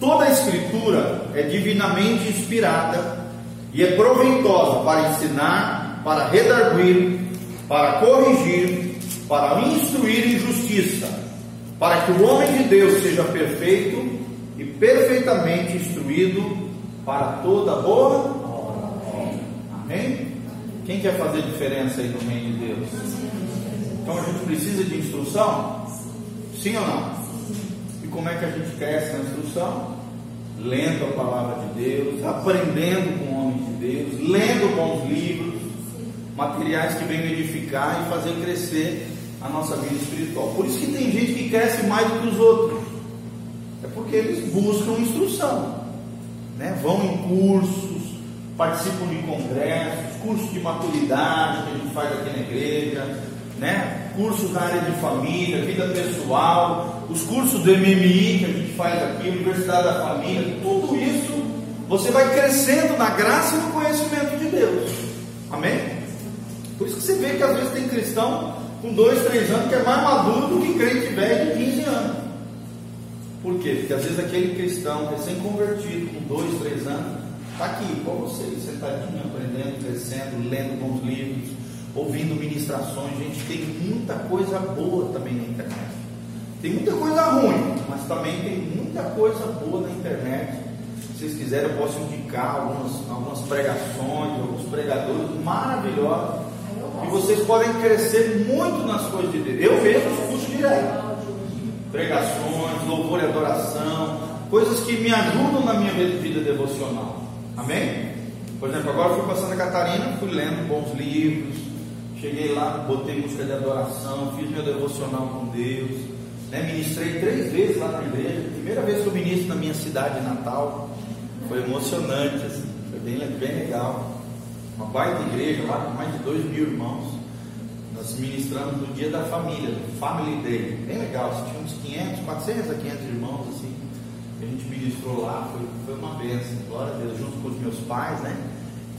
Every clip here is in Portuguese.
Toda a Escritura é divinamente inspirada e é proveitosa para ensinar, para redarguir, para corrigir, para instruir em justiça, para que o homem de Deus seja perfeito e perfeitamente instruído para toda boa obra. Amém? Quem quer fazer diferença aí no reino de Deus? Então a gente precisa de instrução? Sim ou não? Como é que a gente cresce na instrução? Lendo a palavra de Deus, aprendendo com homens de Deus, lendo bons livros, materiais que venham edificar e fazer crescer a nossa vida espiritual. Por isso que tem gente que cresce mais do que os outros. É porque eles buscam instrução. Né? Vão em cursos, participam de congressos, cursos de maturidade que a gente faz aqui na igreja, né? cursos na área de família, vida pessoal, os cursos do MMI que a gente faz aqui, Universidade da Família, tudo isso você vai crescendo na graça e no conhecimento de Deus. Amém? Por isso que você vê que às vezes tem cristão com dois, três anos que é mais maduro do que crente velho de 15 anos. Por quê? Porque às vezes aquele cristão recém-convertido com dois, três anos está aqui, igual você, sentadinho, aprendendo, crescendo, lendo bons livros, ouvindo ministrações. Gente, tem muita coisa boa também na internet. Tem muita coisa ruim, mas também tem muita coisa boa na internet. Se vocês quiserem, eu posso indicar algumas, algumas pregações, alguns pregadores maravilhosos. E vocês podem crescer muito nas coisas de Deus. Eu mesmo escuto direto. Pregações, louvor e adoração, coisas que me ajudam na minha vida devocional. Amém? Por exemplo, agora eu fui para Santa Catarina, fui lendo bons livros, cheguei lá, botei música de adoração, fiz meu devocional com Deus, né? ministrei três vezes lá na igreja, primeira vez que eu ministro na minha cidade natal, foi emocionante, assim, foi bem, bem legal. Uma baita igreja lá com mais de dois mil irmãos. Nós ministramos no dia da família, Family Day, bem legal, assim, tinha uns 500, 400 a 500 irmãos assim a gente ministrou lá, foi, foi uma bênção, glória a Deus, junto com os meus pais, né?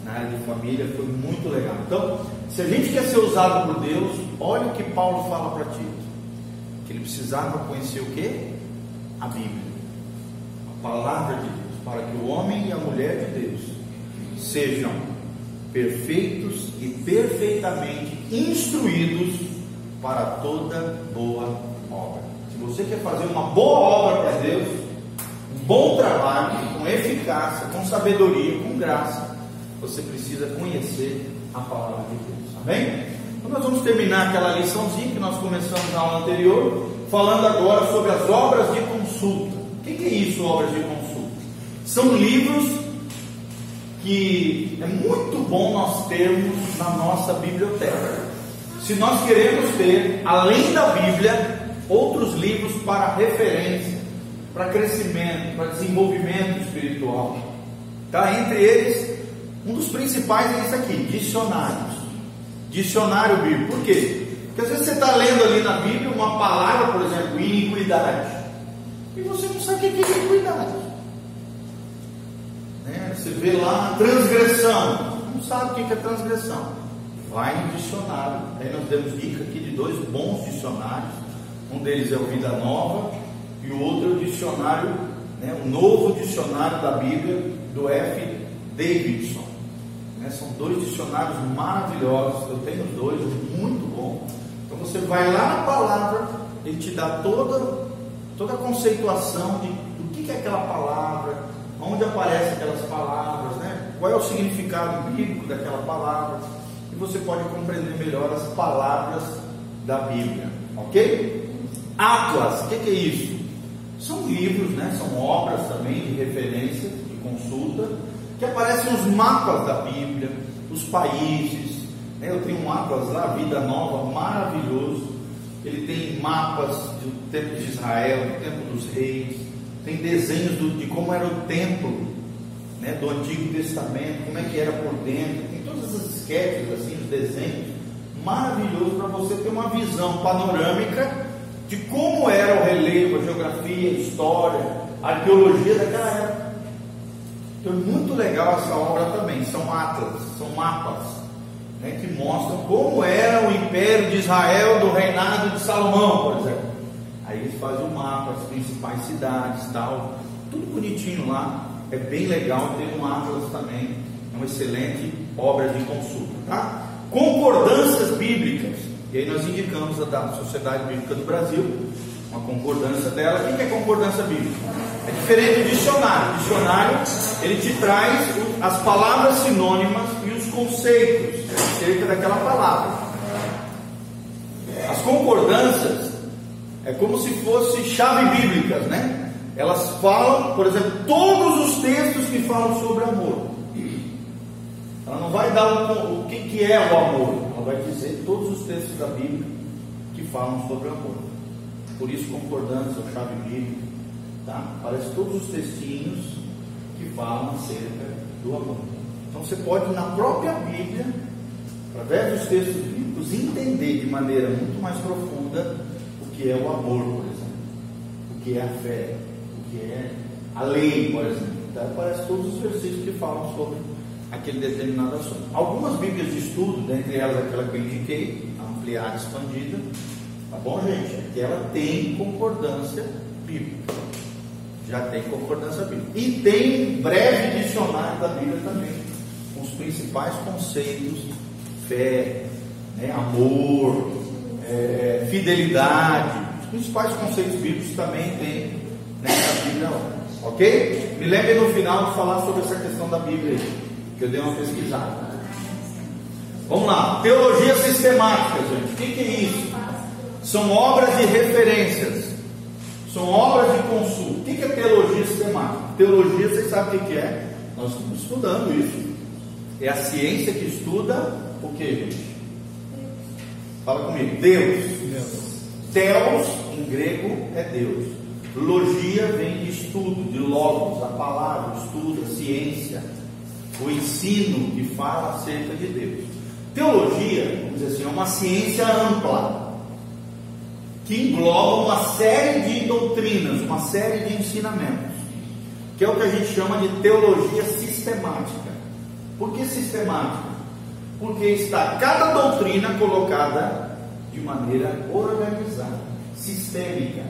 Na área de família, foi muito legal. Então, se a gente quer ser usado por Deus, olha o que Paulo fala para Tito: que ele precisava conhecer o que? A Bíblia, a palavra de Deus, para que o homem e a mulher de Deus sejam perfeitos e perfeitamente instruídos para toda boa obra. Se você quer fazer uma boa obra para Deus, bom trabalho, com eficácia, com sabedoria, com graça, você precisa conhecer a palavra de Deus. Amém? Então nós vamos terminar aquela liçãozinha que nós começamos na aula anterior, falando agora sobre as obras de consulta. O que é isso, obras de consulta? São livros que é muito bom nós termos na nossa biblioteca. Se nós queremos ter, além da Bíblia, outros livros para referência, para crescimento, para desenvolvimento espiritual. Tá? Entre eles, um dos principais é esse aqui: dicionários. Dicionário bíblico. Por quê? Porque às vezes você está lendo ali na Bíblia uma palavra, por exemplo, iniquidade, e você não sabe o que é iniquidade. Né? Você vê lá transgressão, não sabe o que é transgressão. Vai no dicionário. Aí nós demos dica aqui de dois bons dicionários. Um deles é o Vida Nova e o outro é o dicionário, né, o novo dicionário da Bíblia do F. Davidson. Né, são dois dicionários maravilhosos, eu tenho dois, muito bom. Então você vai lá na palavra, ele te dá toda, toda a conceituação de do que é aquela palavra, onde aparecem aquelas palavras, né? qual é o significado bíblico daquela palavra, e você pode compreender melhor as palavras da Bíblia, ok? Atlas, o que, que é isso? São livros, né? são obras também de referência, de consulta, que aparecem os mapas da Bíblia, os países. Né? Eu tenho atlas lá, Vida Nova, maravilhoso. Ele tem mapas do tempo de Israel, do tempo dos reis, tem desenhos do, de como era o templo né? do Antigo Testamento, como é que era por dentro, tem todas as esquetes, assim, os desenhos. Maravilhoso para você ter uma visão panorâmica de como era o relevo, a geografia, a história, a arqueologia daquela época. Então é muito legal essa obra também. São atlas, são mapas né, que mostram como era o império de Israel do reinado de Salomão, por exemplo. Aí eles fazem o um mapa, as principais cidades tal. tudo bonitinho lá. É bem legal, tem um Atlas também, é uma excelente obra de consulta, tá? Concordâncias bíblicas. E aí nós indicamos a da Sociedade Bíblica do Brasil, uma concordância dela. O que é concordância bíblica? É diferente do dicionário. O dicionário ele te traz as palavras sinônimas e os conceitos acerca daquela palavra. As concordâncias é como se fossem chave bíblicas, né? Elas falam, por exemplo, todos os textos que falam sobre amor. Ela não vai dar o, o que, que é o amor, ela vai dizer todos os textos da Bíblia que falam sobre amor. Por isso, concordância, chave bíblica, tá? Parece todos os textinhos que falam acerca do amor. Então você pode, na própria Bíblia, através dos textos bíblicos, entender de maneira muito mais profunda o que é o amor, por exemplo, o que é a fé, o que é a lei, por exemplo. Então, aparece todos os versículos que falam sobre aquele determinado assunto. Algumas Bíblias de estudo, dentre elas aquela que eu indiquei, ampliada, expandida, tá bom, gente? Que ela tem concordância bíblica. Já tem concordância bíblica. E tem breve dicionário da Bíblia também, com os principais conceitos, fé, né, amor, é, fidelidade, os principais conceitos bíblicos também tem nessa Bíblia. Ok? Me lembre no final de falar sobre essa questão da Bíblia aí que eu dei uma pesquisada. Vamos lá, teologia sistemática, gente. O que, que é isso? São obras de referências, são obras de consulta. O que, é teologia sistemática? Teologia, vocês sabem o que é? Nós estamos estudando isso. É a ciência que estuda o que, gente? Fala comigo. Deus. Deus. Em grego, é Deus. Logia vem de estudo, de logos, a palavra, estudo, a ciência o ensino que fala acerca de Deus. Teologia, vamos dizer assim, é uma ciência ampla, que engloba uma série de doutrinas, uma série de ensinamentos, que é o que a gente chama de teologia sistemática. Por que sistemática? Porque está cada doutrina colocada de maneira organizada, sistêmica.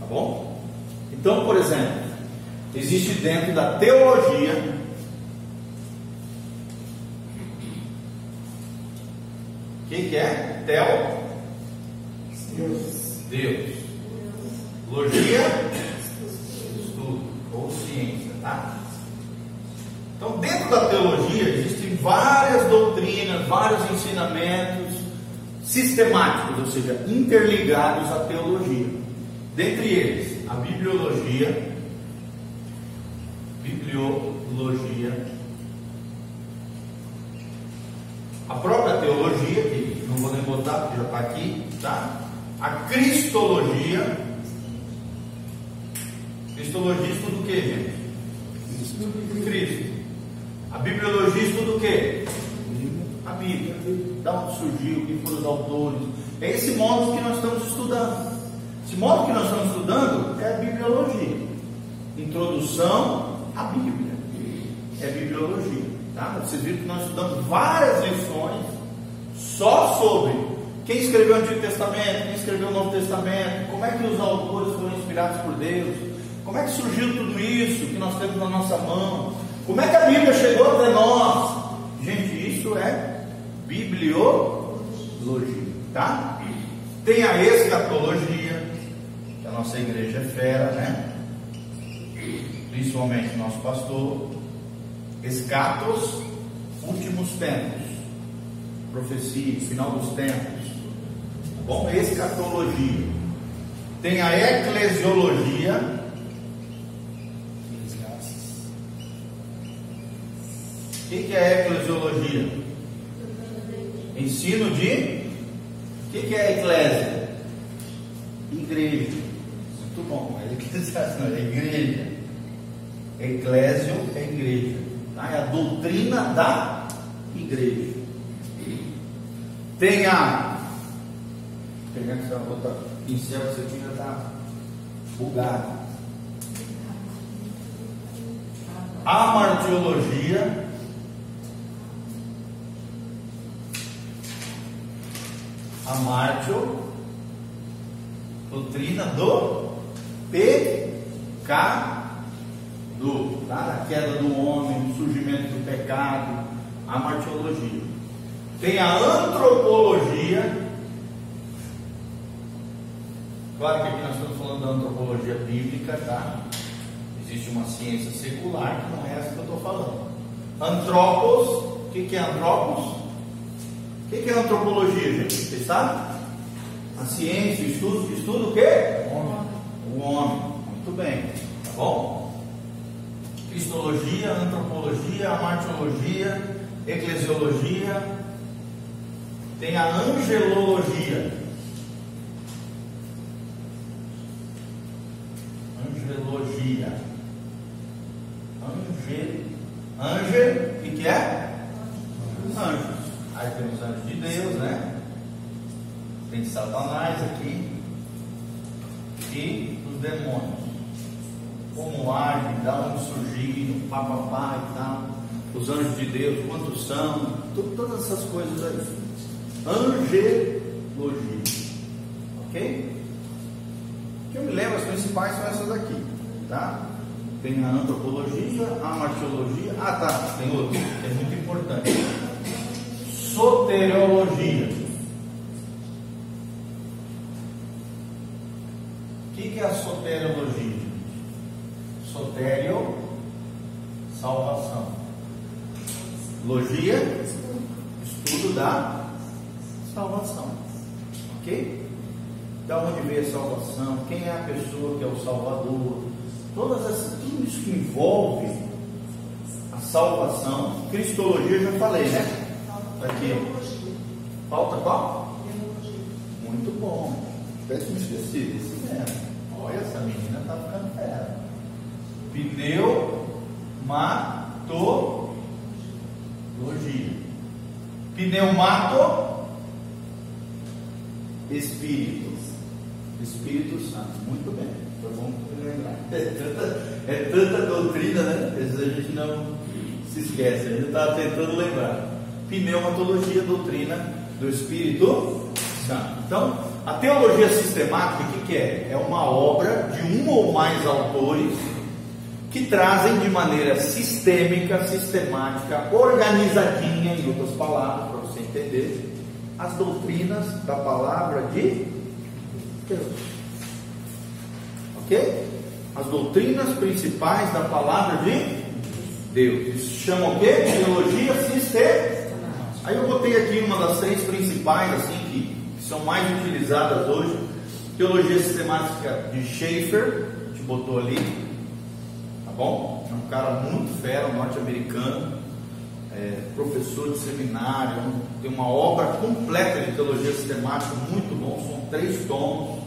Tá bom? Então, por exemplo, existe dentro da teologia Quem que é? Tel? Deus. Logia? Estudo ou ciência, tá? Então, dentro da teologia existem várias doutrinas, vários ensinamentos sistemáticos, ou seja, interligados à teologia. Dentre eles, a bibliologia, bibliologia a própria teologia, que não vou nem botar porque já está aqui, tá? Cristologia. Cristologia estuda o que, gente? Cristo. A bibliologia estuda o que? A Bíblia. Da onde surgiu, quem foram os autores. É esse modo que nós estamos estudando. Esse modo que nós estamos estudando é a bibliologia. Introdução à Bíblia. É a bibliologia. Tá? Vocês viram que nós estudamos várias lições só sobre quem escreveu o Antigo Testamento, quem escreveu o Novo Testamento, como é que os autores foram inspirados por Deus, como é que surgiu tudo isso que nós temos na nossa mão, como é que a Bíblia chegou até nós. Gente, isso é bibliologia, tá? Tem a escatologia, que a nossa igreja é fera, né? Principalmente nosso pastor, Escatos, últimos tempos, profecia, final dos tempos. Bom? Escatologia. Tem a eclesiologia. O que, é eclesiologia? Ensino de. O que, é eclésia? Igreja. Muito bom, eclesiastes não é igreja. Eclésio é igreja. Tá? É a doutrina da igreja. Tem a. Que você já está bugado. A martiologia. A martio, doutrina do pecado. do, tá? da queda do homem, do surgimento do pecado, a martiologia. Tem a antropologia. Claro que aqui nós estamos falando da antropologia bíblica, tá? Existe uma ciência secular que não é essa que eu estou falando. Antropos, o que, que é antropos? O que, que é antropologia, gente? Vocês sabem? A ciência, o estudo, o quê? O homem. O homem. Muito bem. Tá bom? Cristologia, antropologia, amartiologia, eclesiologia, tem a angelologia. Angelologia. Ange, ange, o que, que é? Anjos. Aí tem os anjos de Deus, né? Tem Satanás aqui. E os demônios. Como agem, da onde surgiram, papapá e tal. Os anjos de Deus, quantos são, todas essas coisas aí. Angelologia. Ok? Que eu me lembro, as principais são essas aqui. Tá? Tem a antropologia, a martiologia. Ah, tá. Tem outro, é muito importante. Soteriologia. O que, que é a soteriologia? Sotério, salvação. Logia, estudo da salvação. Ok? Da onde veio a salvação? Quem é a pessoa que é o Salvador? Todas essas, tudo isso que envolve a salvação. Cristologia eu já falei, né? Tá aqui. Falta qual? Muito bom. Tivesse me esquecido, isso mesmo. Olha, essa menina tá ficando fera. Pneumatologia. Pneumato Espírito. Espírito Santo. Muito bem. Foi bom lembrar. É tanta, é tanta doutrina, né? Às vezes a gente não se esquece. A gente está tentando lembrar. Pneumatologia, doutrina do Espírito Santo. Então, a teologia sistemática, o que, que é? É uma obra de um ou mais autores que trazem de maneira sistêmica, sistemática, organizadinha, em outras palavras, para você entender, as doutrinas da palavra de Deus. As doutrinas principais da palavra de Deus. Isso chama o quê? Teologia sistemática. Aí eu botei aqui uma das três principais, assim, que, que são mais utilizadas hoje. Teologia sistemática de Schaeffer, a gente botou ali, tá bom? É um cara muito fera, norte-americano é, professor de seminário, tem uma obra completa de teologia sistemática, muito bom, são três tomos,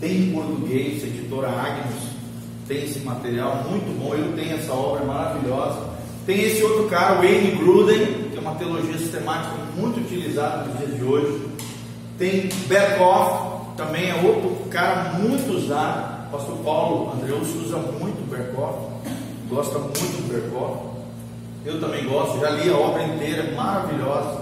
tem em português, editora Agnes tem esse material, muito bom, eu tenho essa obra maravilhosa. Tem esse outro cara, Wayne Gruden, que é uma teologia sistemática muito utilizada nos dias de hoje. Tem Berkhoff, também é outro cara muito usado. O pastor Paulo Andreus usa muito Berkhoff, gosta muito do Berkhoff. Eu também gosto, já li a obra inteira, maravilhosa,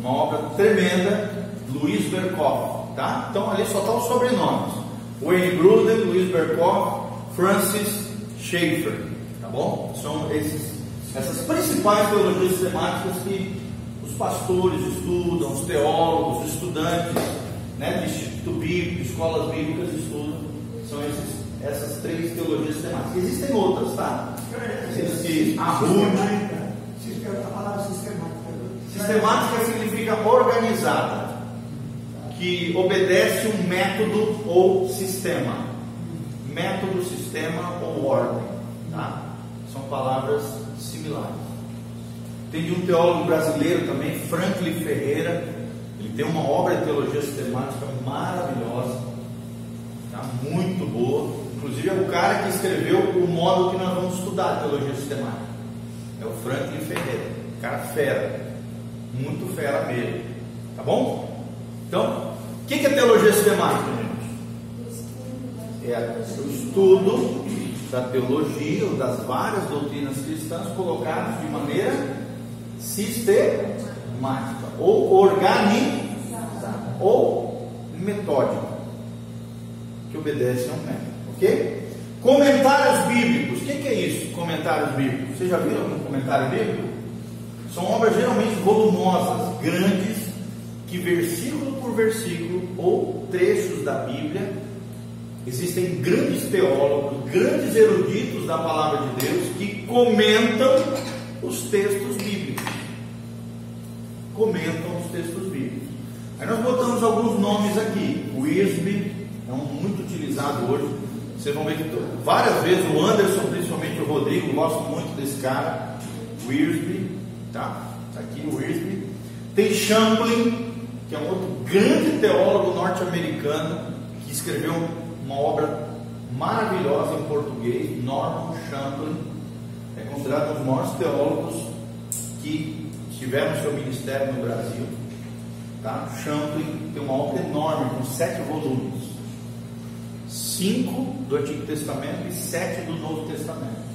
uma obra tremenda, Luiz Berkoff, tá? Então ali só estão tá os sobrenomes: Wayne Gruden, Luiz Berkoff, Francis Schaeffer, tá bom? São esses, essas principais teologias sistemáticas que os pastores estudam, os teólogos, os estudantes, né, de Instituto Bíblico, escolas bíblicas estudam, são esses, essas três teologias sistemáticas. Existem outras, tá? Existe a RUD, a palavra sistemática. Sistemática significa organizada, que obedece um método ou sistema. Método, sistema ou ordem. Tá? São palavras similares. Tem de um teólogo brasileiro também, Franklin Ferreira. Ele tem uma obra de teologia sistemática maravilhosa, tá? muito boa. Inclusive é o cara que escreveu o modo que nós vamos estudar teologia sistemática. É o Franklin Ferreira. Cara fera. Muito fera mesmo. Tá bom? Então, o que, é teologia sistemática, gente? É o estudo da teologia ou das várias doutrinas cristãs colocadas de maneira sistemática ou organizada ou metódica que obedece a um método, ok? Comentários bíblicos. O que, que é isso? Comentários bíblicos. Vocês já viram algum comentário bíblico? São obras geralmente volumosas, grandes, que versículo por versículo ou trechos da Bíblia existem grandes teólogos, grandes eruditos da palavra de Deus que comentam os textos bíblicos. Comentam os textos bíblicos. Aí nós botamos alguns nomes aqui. O é um muito utilizado hoje. Vocês vão ver que várias vezes o Anderson, principalmente o Rodrigo, gosto muito desse cara. O tá? Tá aqui o Irsby. Tem Champlin, que é um outro grande teólogo norte-americano que escreveu uma obra maravilhosa em português, Norman Champlin. É considerado um dos maiores teólogos que tiveram seu ministério no Brasil. Tá? Champlin tem uma obra enorme, com sete volumes. Cinco do Antigo Testamento e sete do Novo Testamento.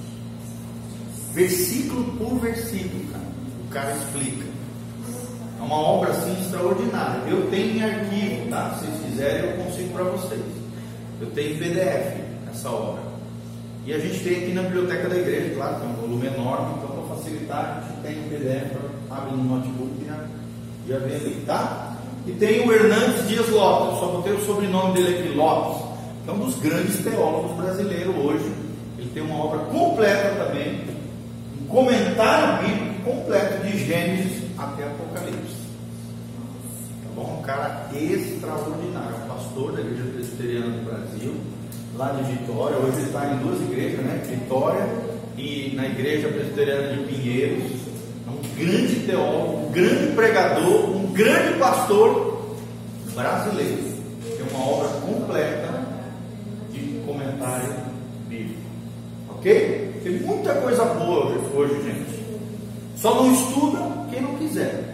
Versículo por versículo, cara. O cara explica. É uma obra assim extraordinária. Eu tenho em arquivo, tá? Se vocês quiserem, eu consigo para vocês. Eu tenho PDF essa obra. E a gente tem aqui na biblioteca da igreja, claro, tem um volume enorme, então para facilitar, a gente tem em PDF, abre no notebook e já, já vem ali, tá? E tem o Hernandes Dias Lopes, só botei o sobrenome dele aqui, Lopes, que é um dos grandes teólogos brasileiros hoje. Ele tem uma obra completa também, um comentário bíblico completo de Gênesis até Apocalipse. Bom? Um cara extraordinário, pastor da Igreja Presbiteriana do Brasil, lá de Vitória. Hoje ele está em duas igrejas, né? Vitória e na Igreja Presbiteriana de Pinheiros. É um grande teólogo, um grande pregador, um grande pastor brasileiro. Tem uma obra completa de comentário bíblico. Ok? Tem muita coisa boa hoje gente. Só não estuda quem não quiser.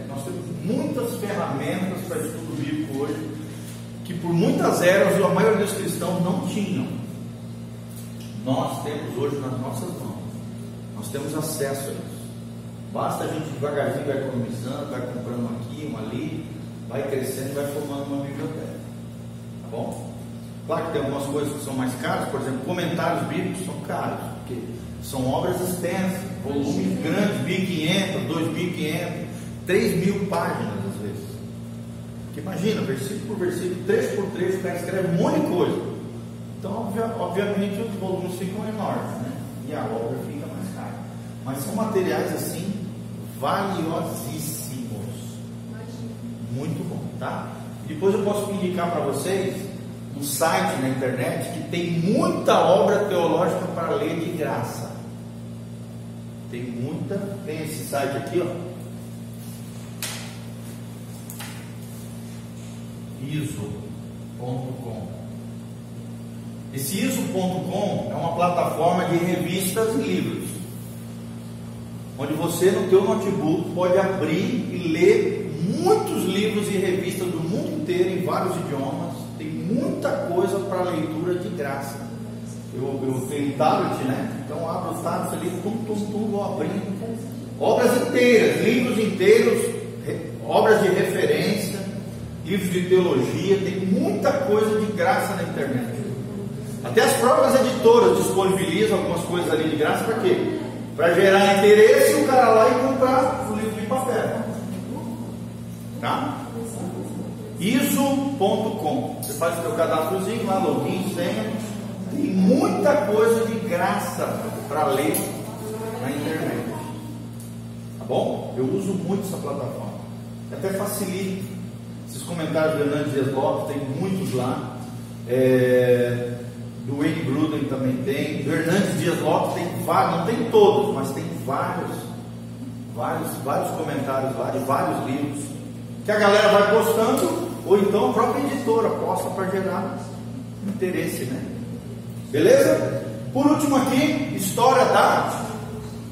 Ferramentas para estudo bíblico hoje que por muitas eras a maioria dos cristãos não tinham. Nós temos hoje nas nossas mãos. Nós temos acesso a isso. Basta a gente devagarzinho vai economizando, vai comprando aqui, um ali, vai crescendo e vai formando uma biblioteca. Tá bom? Claro que tem algumas coisas que são mais caras, por exemplo, comentários bíblicos são caros, porque são obras extensas, volumes grandes, 1.500, 2.500, 3.000 páginas. Porque imagina, versículo por versículo, trecho por trecho, o cara escreve um monte de coisa. Então, obvia, obviamente, os volumes ficam enormes, né? E a obra fica mais cara. Mas são materiais assim, valiosíssimos. Muito bom, tá? Depois eu posso indicar para vocês um site na internet que tem muita obra teológica para ler de graça. Tem muita, tem esse site aqui, ó. iso.com. Esse iso.com é uma plataforma de revistas e livros, onde você no teu notebook pode abrir e ler muitos livros e revistas do mundo inteiro em vários idiomas. Tem muita coisa para leitura de graça. Eu, eu tenho tablet, né? Então abro o tablet ali, tum, tum, tum, vou abrindo. Obras inteiras, livros inteiros, obras de referência, livros de teologia, tem muita coisa de graça na internet. Até as próprias editoras disponibilizam algumas coisas ali de graça para quê? Para gerar interesse o cara lá e comprar o livro de papel. Tá? iso.com. Você faz o seu cadastrozinho lá, login, senha. Tem muita coisa de graça para ler na internet. Tá bom? Eu uso muito essa plataforma. Até facilita. Esses comentários do Hernandes Dias Lopes, tem muitos lá. É, do Wayne Gruden também tem. Do Hernandes Dias Lopes tem vários, não tem todos, mas tem vários, vários, vários comentários lá de vários livros. Que a galera vai postando, ou então a própria editora posta para gerar interesse, né? Beleza? Por último aqui, história da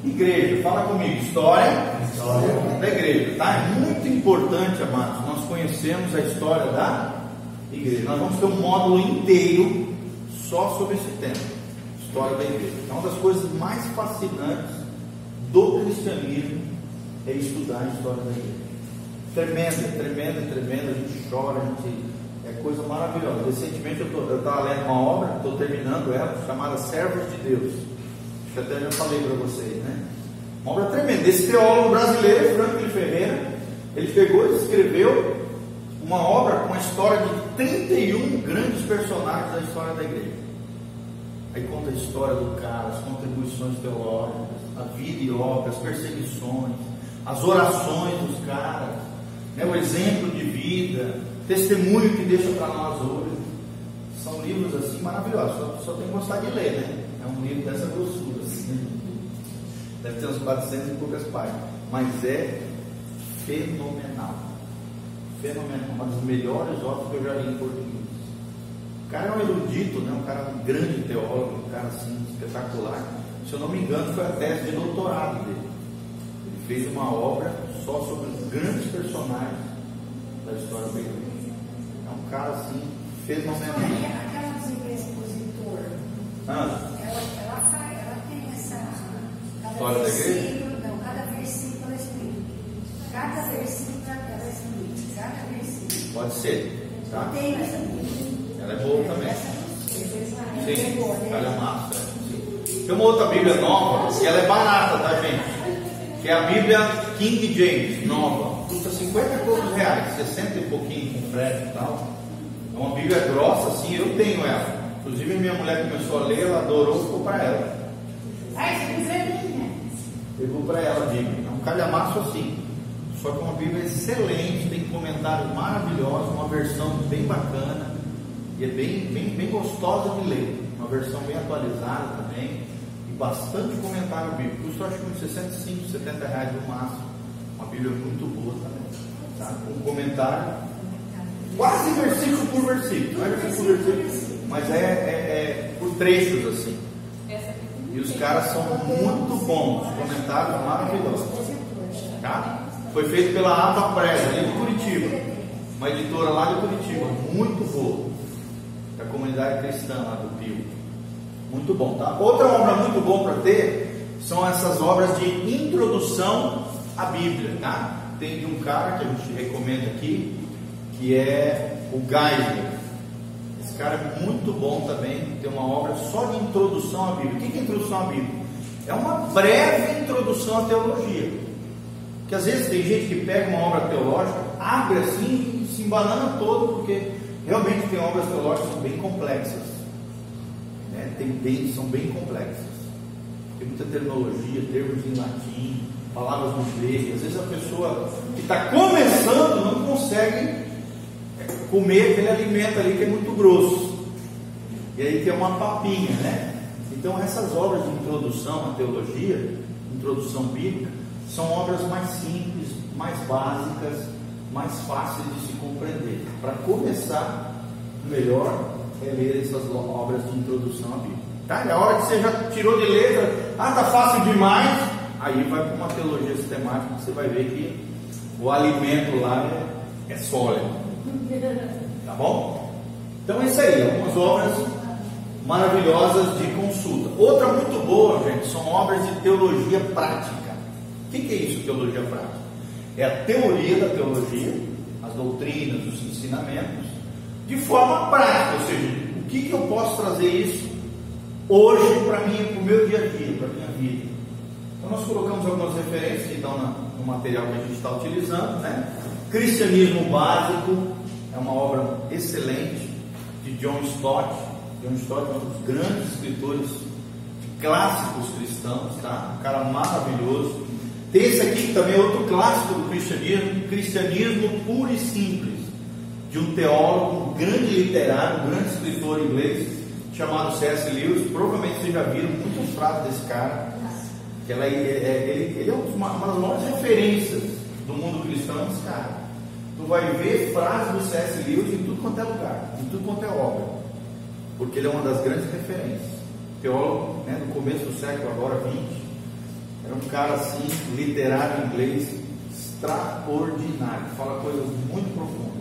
igreja. Fala comigo, história, história. da igreja. Tá? É muito importante, amados, conhecemos a história da igreja. Nós vamos ter um módulo inteiro só sobre esse tema, história da igreja. É uma das coisas mais fascinantes do cristianismo é estudar a história da igreja. Tremenda, tremenda, tremenda. A gente chora, a gente É coisa maravilhosa. Recentemente eu estava lendo uma obra, estou terminando ela, chamada Servos de Deus. Que até já falei para vocês, né? Uma obra tremenda. Esse teólogo brasileiro, Franklin Ferreira, ele pegou e escreveu uma obra com a história de 31 grandes personagens da história da igreja. Aí conta a história do cara, as contribuições teológicas, a vida e obra, as perseguições, as orações dos caras, né, o exemplo de vida, testemunho que deixa para nós hoje. São livros assim maravilhosos, só, só tem que gostar de ler, né? É um livro dessa grossura, assim. Deve ter uns 400 e poucas páginas, mas é fenomenal. Fenomenal, uma das melhores obras que eu já li em português. O cara é um erudito, né? um cara um grande teólogo, um cara assim, espetacular. Se eu não me engano, foi a tese de doutorado dele. Ele fez uma obra só sobre os grandes personagens da história igreja. É um cara assim, fenomenal. Aquela música expositor, ah. ela, ela, ela tem essa. História da igreja? Não, cada versículo ela explica. Cada versículo ela explica. Cada ser. Tá? Tem essa Ela é boa também. Sim, é ela é massa. Tem uma outra Bíblia nova, e ela é barata, tá, gente? Que é a Bíblia King James, nova. Custa 50 e poucos reais, 60 e pouquinho com frete e tal. É uma Bíblia grossa, assim, eu tenho ela. Inclusive, minha mulher começou a ler, ela adorou, ficou para ela. Ah, isso é minha. Pegou para ela Bíblia. É um calhamaço assim. Só que é uma Bíblia excelente, tem comentários maravilhosos, uma versão bem bacana e é bem, bem, bem gostosa de ler. Uma versão bem atualizada também bastante comentário bíblico. Custa acho que uns 65, 70 reais no máximo. Uma Bíblia muito boa também. Tá? Um comentário, quase versículo por versículo. Não é versículo por versículo, mas é, é, é por trechos assim. E os caras são muito bons, comentários maravilhosos. Tá? Foi feito pela Ava Presa, ali de Curitiba. Uma editora lá de Curitiba, muito boa. Da comunidade cristã lá do Pio. Muito bom, tá? Outra obra muito boa para ter são essas obras de introdução à Bíblia, tá? Tem um cara que a gente recomenda aqui, que é o Geisler. Esse cara é muito bom também, tem uma obra só de introdução à Bíblia. O que é introdução à Bíblia? É uma breve introdução à teologia. Que às vezes tem gente que pega uma obra teológica, abre assim e se embanana todo, porque realmente tem obras teológicas bem complexas né, tem bem, são bem complexas. Tem muita terminologia, termos em latim, palavras no grego. Às vezes a pessoa que está começando não consegue é, comer aquele alimento ali que é muito grosso. E aí tem uma papinha, né? Então essas obras de introdução à teologia, introdução bíblica, são obras mais simples, mais básicas, mais fáceis de se compreender. Para começar, melhor é ler essas obras de introdução à Bíblia. Tá? E a hora que você já tirou de letra, ah, tá fácil demais, aí vai para uma teologia sistemática, você vai ver que o alimento lá é, é sólido. Tá bom? Então é isso aí, algumas obras maravilhosas de consulta. Outra muito boa, gente, são obras de teologia prática. O que, que é isso, teologia prática? É a teoria da teologia, as doutrinas, os ensinamentos, de forma prática, ou seja, o que, que eu posso trazer isso hoje para mim, para o meu dia a dia, para a minha vida. Então nós colocamos algumas referências que estão no material que a gente está utilizando, né? Cristianismo Básico é uma obra excelente de John Stott. John Stott é um dos grandes escritores clássicos cristãos, tá? Um cara maravilhoso. Esse aqui também é outro clássico do cristianismo, cristianismo puro e simples de um teólogo, um grande literário, um grande escritor inglês, chamado C.S. Lewis. Provavelmente vocês já viram muitas frases desse cara. Ela, é, é, ele, ele é uma, uma das maiores referências do mundo cristão, esse cara. Tu vai ver frases do C.S. Lewis em tudo quanto é lugar, em tudo quanto é obra. Porque ele é uma das grandes referências. Teólogo né, no começo do século, agora 20. Era um cara assim, literário inglês, extraordinário. Fala coisas muito profundas.